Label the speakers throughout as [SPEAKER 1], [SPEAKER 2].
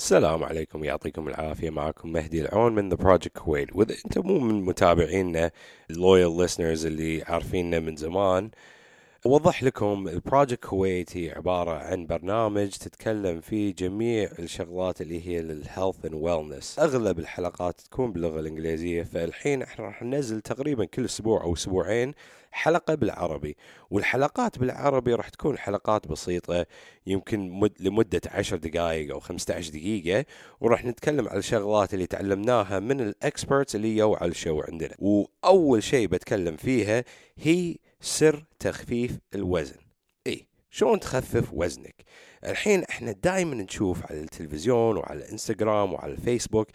[SPEAKER 1] السلام عليكم. يعطيكم العافية. معكم مهدي العون من The Project Kuwait وإذا أنت مو من متابعينا loyal listeners اللي عارفيننا من زمان أوضح لكم ال Project Kuwait هي عبارة عن برنامج تتكلم فيه جميع الشغلات اللي هي لل health and wellness أغلب الحلقات تكون باللغة الإنجليزية فالحين إحنا راح ننزل تقريبا كل أسبوع أو أسبوعين حلقة بالعربي. والحلقات بالعربي راح تكون حلقات بسيطة يمكن مد لمدة عشر دقائق أو 15 دقيقة. وراح نتكلم على الشغلات اللي تعلمناها من ال experts اللي يو على ال show عندنا. وأول شيء بتكلم فيها هي سر تخفيف الوزن. إي شلون تخفف وزنك؟ الحين إحنا دائما نشوف على التلفزيون وعلى الانستغرام وعلى الفيسبوك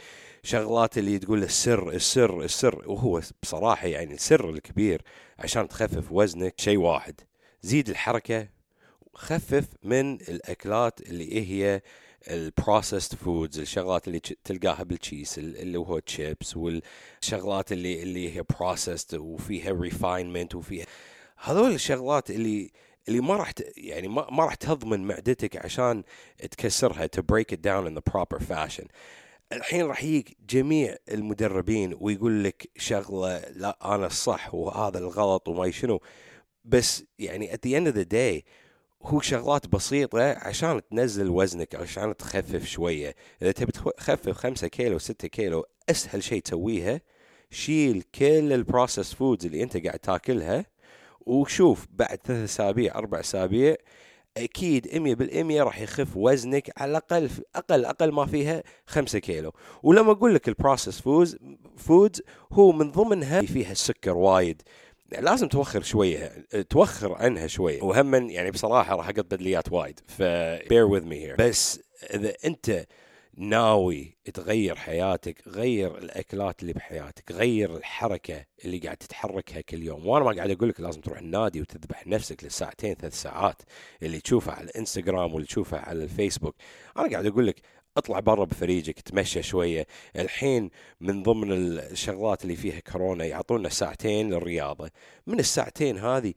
[SPEAKER 1] شغلات اللي تقول السر السر السر وهو بصراحة يعني السر الكبير عشان تخفف وزنك شيء واحد. زيد الحركة خفف من الأكلات اللي هي ال processed foods الشغلات اللي تلقاها بالتشيس اللي هو تشيبس والشغلات اللي اللي هي processed وفيها refinement وفيها هذول الشغلات اللي اللي ما راح يعني ما, ما راح تهضمن معدتك عشان تكسرها to break it down in the proper fashion. الحين راح يجيك جميع المدربين ويقول لك شغلة لا أنا الصح وهذا الغلط وما شنو. بس يعني at the end of the day هو شغلات بسيطة عشان تنزل وزنك عشان تخفف شوية. إذا تبي تخفف خمسة كيلو ستة كيلو أسهل شيء تسويها شيل كل ال processed foods اللي أنت قاعد تاكلها وشوف بعد ثلاث أسابيع أربع أسابيع أكيد مية بالمية راح يخف وزنك على الأقل أقل أقل ما فيها خمسة كيلو. ولما أقول لك ال processed foods فودز هو من ضمنها فيها السكر وايد. لازم توخر شوية توخر عنها شوية. وهم يعني بصراحة راح اقط بدليات وايد ف with me here. بس إذا أنت ناوي تغير حياتك غير الأكلات اللي بحياتك غير الحركة اللي قاعد تتحركها كل يوم. وأنا ما قاعد أقول لك لازم تروح النادي وتذبح نفسك لساعتين ثلاث ساعات اللي تشوفها على الإنستغرام واللي تشوفها على الفيسبوك. أنا قاعد أقول لك اطلع برا بفريجك تمشى شوية. الحين من ضمن الشغلات اللي فيها كورونا يعطونا ساعتين للرياضة. من الساعتين هذه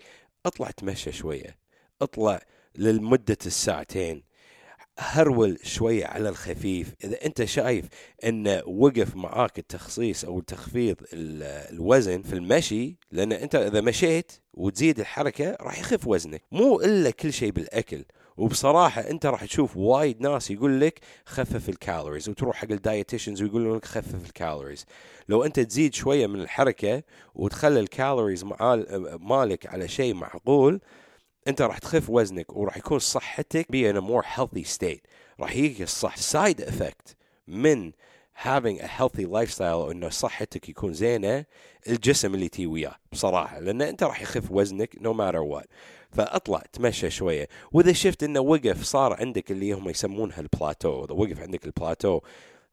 [SPEAKER 1] اطلع تمشى شوية اطلع لمدة الساعتين. هرول شوية على الخفيف. إذا أنت شايف أن وقف معاك التخصيص أو تخفيض الوزن في المشي لأن أنت إذا مشيت وتزيد الحركة راح يخف وزنك. مو إلا كل شيء بالأكل. وبصراحة أنت راح تشوف وايد ناس يقول لك خفف ال calories وتروح حق ال dietitians ويقولون لك خفف ال calories. لو أنت تزيد شوية من الحركة وتخلي ال calories مالك على شيء معقول أنت راح تخف وزنك وراح يكون صحتك be in a more healthy state. راح يجي الصح side effect من having a healthy lifestyle إنه صحتك يكون زينة الجسم اللي تي وياه بصراحة لأن أنت راح يخف وزنك no matter what. فأطلع تمشى شوية. وإذا شفت إنه وقف صار عندك اللي هم يسمونها البلاتو إذا وقف عندك البلاتو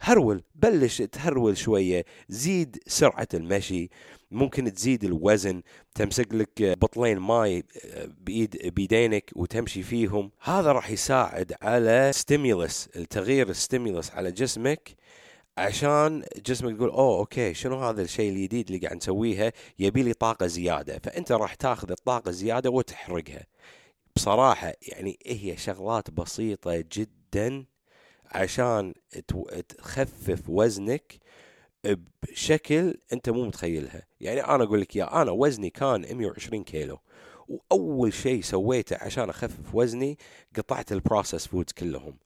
[SPEAKER 1] هرول بلش تهرول شوية. زيد سرعة المشي. ممكن تزيد الوزن. تمسك لك بطلين ماي بإيد بيدينك وتمشي فيهم. هذا راح يساعد على stimulus التغيير ال stimulus على جسمك. عشان جسمك يقول أوه okay شنو هذا الشيء الجديد اللي قاعد نسويها؟ يبي لي طاقة زيادة. فأنت راح تاخذ الطاقة الزيادة وتحرقها. بصراحة يعني هي شغلات بسيطة جدا. عشان تخفف وزنك بشكل انت مو متخيلها. يعني أنا أقول لك يا أنا وزني كان 120 كيلو واول شيء سويته عشان اخفف وزني قطعت ال processed foods كلهم.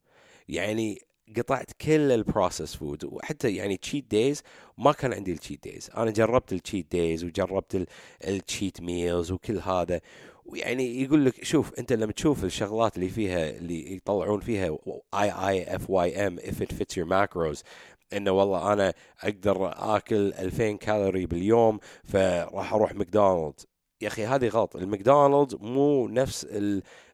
[SPEAKER 1] يعني قطعت كل ال processed food وحتى يعني cheat days ما كان عندي ال cheat days أنا جربت ال cheat days وجربت ال cheat meals وكل هذا. ويعني يقول لك شوف أنت لما تشوف الشغلات اللي فيها اللي يطلعون فيها اي اي اف واي ام if it fits your macros إنه والله أنا أقدر آكل 2000 كالوري باليوم فراح أروح ماكدونالدز. يا أخي هذه غلط. الماكدونالدز مو نفس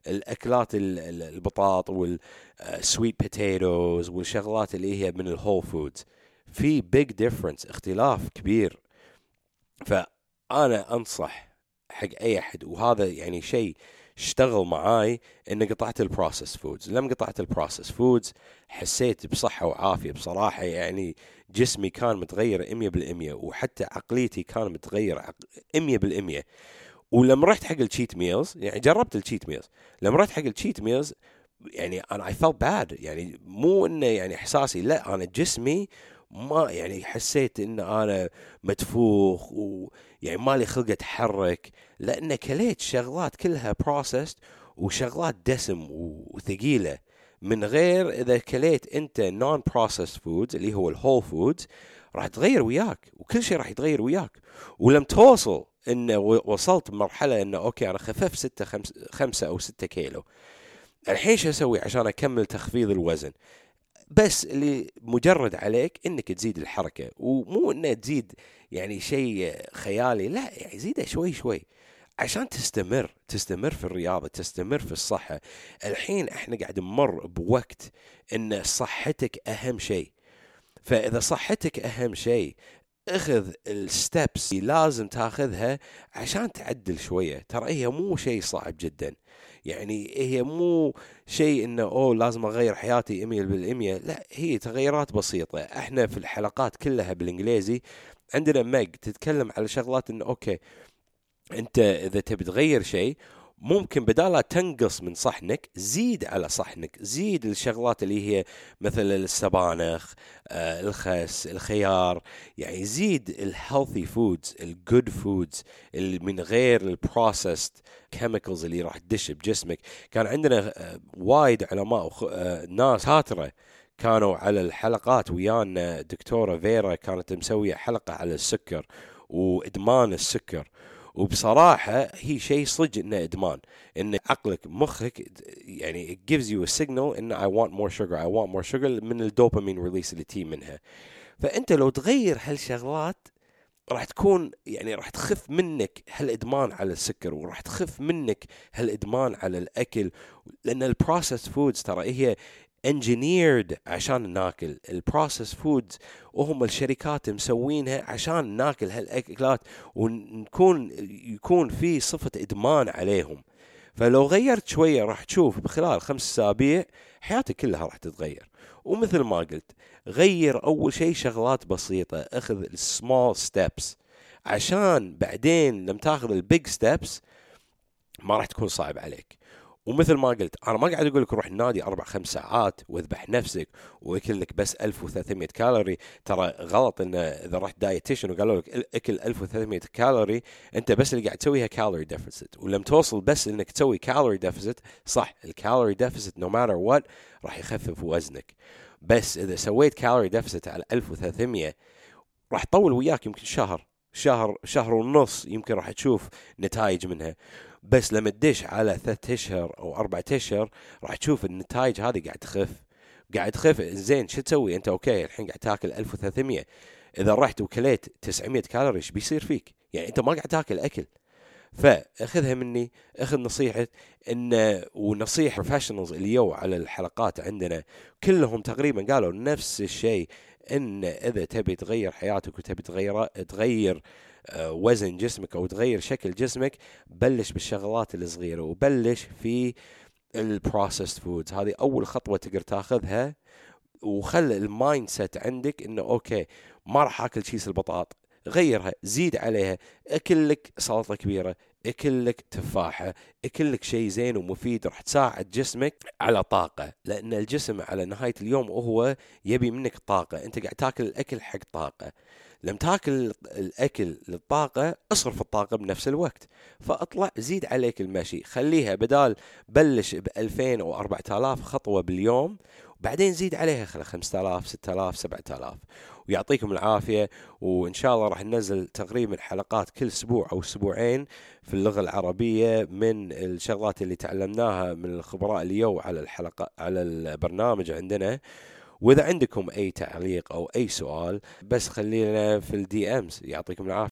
[SPEAKER 1] الأكلات البطاط وال sweet potatoes والشغلات اللي هي من ال whole foods في big difference اختلاف كبير. فأنا أنصح حق أي أحد وهذا يعني شيء اشتغل معاي إني قطعت ال processed foods لما قطعت ال processed foods حسيت بصحة وعافية بصراحة. يعني جسمي كان متغير مية بالمية وحتى عقليتي كان متغير مية بالمية. ولما رحت حق ال cheat meals يعني جربت ال cheat meals لما رحت حق ال cheat meals يعني أنا I felt bad. يعني مو إنه يعني إحساسي لا أنا جسمي ما يعني حسيت إن أنا مدفوخ ويعني مالي خلق أتحرك لأن كليت شغلات كلها processed وشغلات دسم وثقيلة. من غير إذا كليت أنت non processed foods اللي هو ال whole foods راح تغير وياك وكل شيء راح يتغير وياك. ولم توصل إن وصلت مرحلة انه okay أنا خففت ستة خمس خمسة أو ستة كيلو. الحين شو أسوي عشان أكمل تخفيض الوزن؟ بس اللي مجرد عليك إنك تزيد الحركة ومو إنه تزيد يعني شيء خيالي لا يعني زيده شوي شوي. عشان تستمر تستمر في الرياضة تستمر في الصحة. الحين إحنا قاعد نمر بوقت إن صحتك أهم شيء. فإذا صحتك أهم شيء اخذ الستبس اللي لازم تأخذها عشان تعدل شوية. ترى هي مو شيء صعب جدا. يعني هي مو شيء إنه أوه لازم أغير حياتي 100% لا هي تغيرات بسيطة. إحنا في الحلقات كلها بالإنجليزي عندنا مج تتكلم على شغلات إنه أوكي أنت إذا تبي تغير شيء ممكن بدال تنقص من صحنك زيد على صحنك. زيد الشغلات اللي هي مثل السبانخ آه الخس الخيار. يعني زيد ال healthy foods ال good foods اللي من غير ال processed chemicals اللي راح تدش بجسمك. كان عندنا آه وايد علماء آه ناس هاتره كانوا على الحلقات ويانا. دكتورة فيرا كانت مسوية حلقة على السكر وإدمان السكر. وبصراحة هي شيء صدق إنه إدمان إن عقلك مخك يعني it gives you a signal إن I want more sugar I want more sugar من ال dopamine release اللي تي منها. فأنت لو تغير هالشغلات راح تكون يعني راح تخف منك هالإدمان على السكر وراح تخف منك هالإدمان على الأكل لأن ال processed foods ترى هي engineered عشان ناكل. ال processed foods وهم الشركات مسوينها عشان ناكل هالأكلات ونكون يكون في صفة إدمان عليهم. فلو غيرت شوية راح تشوف بخلال خمس أسابيع حياتك كلها راح تتغير. ومثل ما قلت غير أول شيء شغلات بسيطة أخذ ال small steps عشان بعدين لما تاخذ ال big steps ما راح تكون صعب عليك. ومثل ما قلت أنا ما قاعد أقول لك روح النادي أربع خمس ساعات واذبح نفسك واكل لك بس 1300 كالوري. ترى غلط إن إذا رحت dietitian وقالوا لك أكل 1300 كالوري أنت بس اللي قاعد تسويها calorie deficit. ولما توصل بس إنك تسوي calorie deficit صح ال calorie deficit no matter what راح يخفف وزنك. بس إذا سويت calorie deficit على 1300 راح تطول وياك يمكن شهر. شهر شهر ونص يمكن راح تشوف نتائج منها. بس لما تدش على ثلاثة أشهر أو أربعة أشهر راح تشوف النتائج هذه قاعد تخف. قاعد تخف. زين شو تسوي؟ أنت okay الحين قاعد تاكل 1300 إذا رحت وكليت 900 كالوري إيش بيصير فيك. يعني أنت ما قاعد تاكل أكل. فأخذها مني. أخذ نصيحة ان ونصيحة professionals يو على الحلقات عندنا. كلهم تقريبا قالوا نفس الشيء. إن إذا تبي تغير حياتك وتبي تغير تغير آه، وزن جسمك أو تغير شكل جسمك بلش بالشغلات الصغيرة وبلش في ال processed foods هذه أول خطوة تقدر تاخذها وخل ال mindset عندك إنه okay ما راح آكل شيس البطاط غيرها زيد عليها اكل لك سلطة كبيرة اكل لك تفاحة اكل لك شيء زين ومفيد راح تساعد جسمك على طاقة لأن الجسم على نهاية اليوم هو يبي منك طاقة أنت قاعد تاكل الأكل حق طاقة. لما تاكل الأكل للطاقة اصرف الطاقة بنفس الوقت. فاطلع زيد عليك المشي. خليها بدال بلش ب 2000 أو 4000 خطوة باليوم وبعدين زيد عليها خلي 5000 6000 7000 ويعطيكم العافية وإن شاء الله راح ننزل تقريبا حلقات كل أسبوع أو أسبوعين في اللغة العربية من الشغلات اللي تعلمناها من الخبراء اليوم على الحلقة على البرنامج عندنا. وإذا عندكم أي تعليق أو أي سؤال بس خلينا في الدي امز يعطيكم العافية.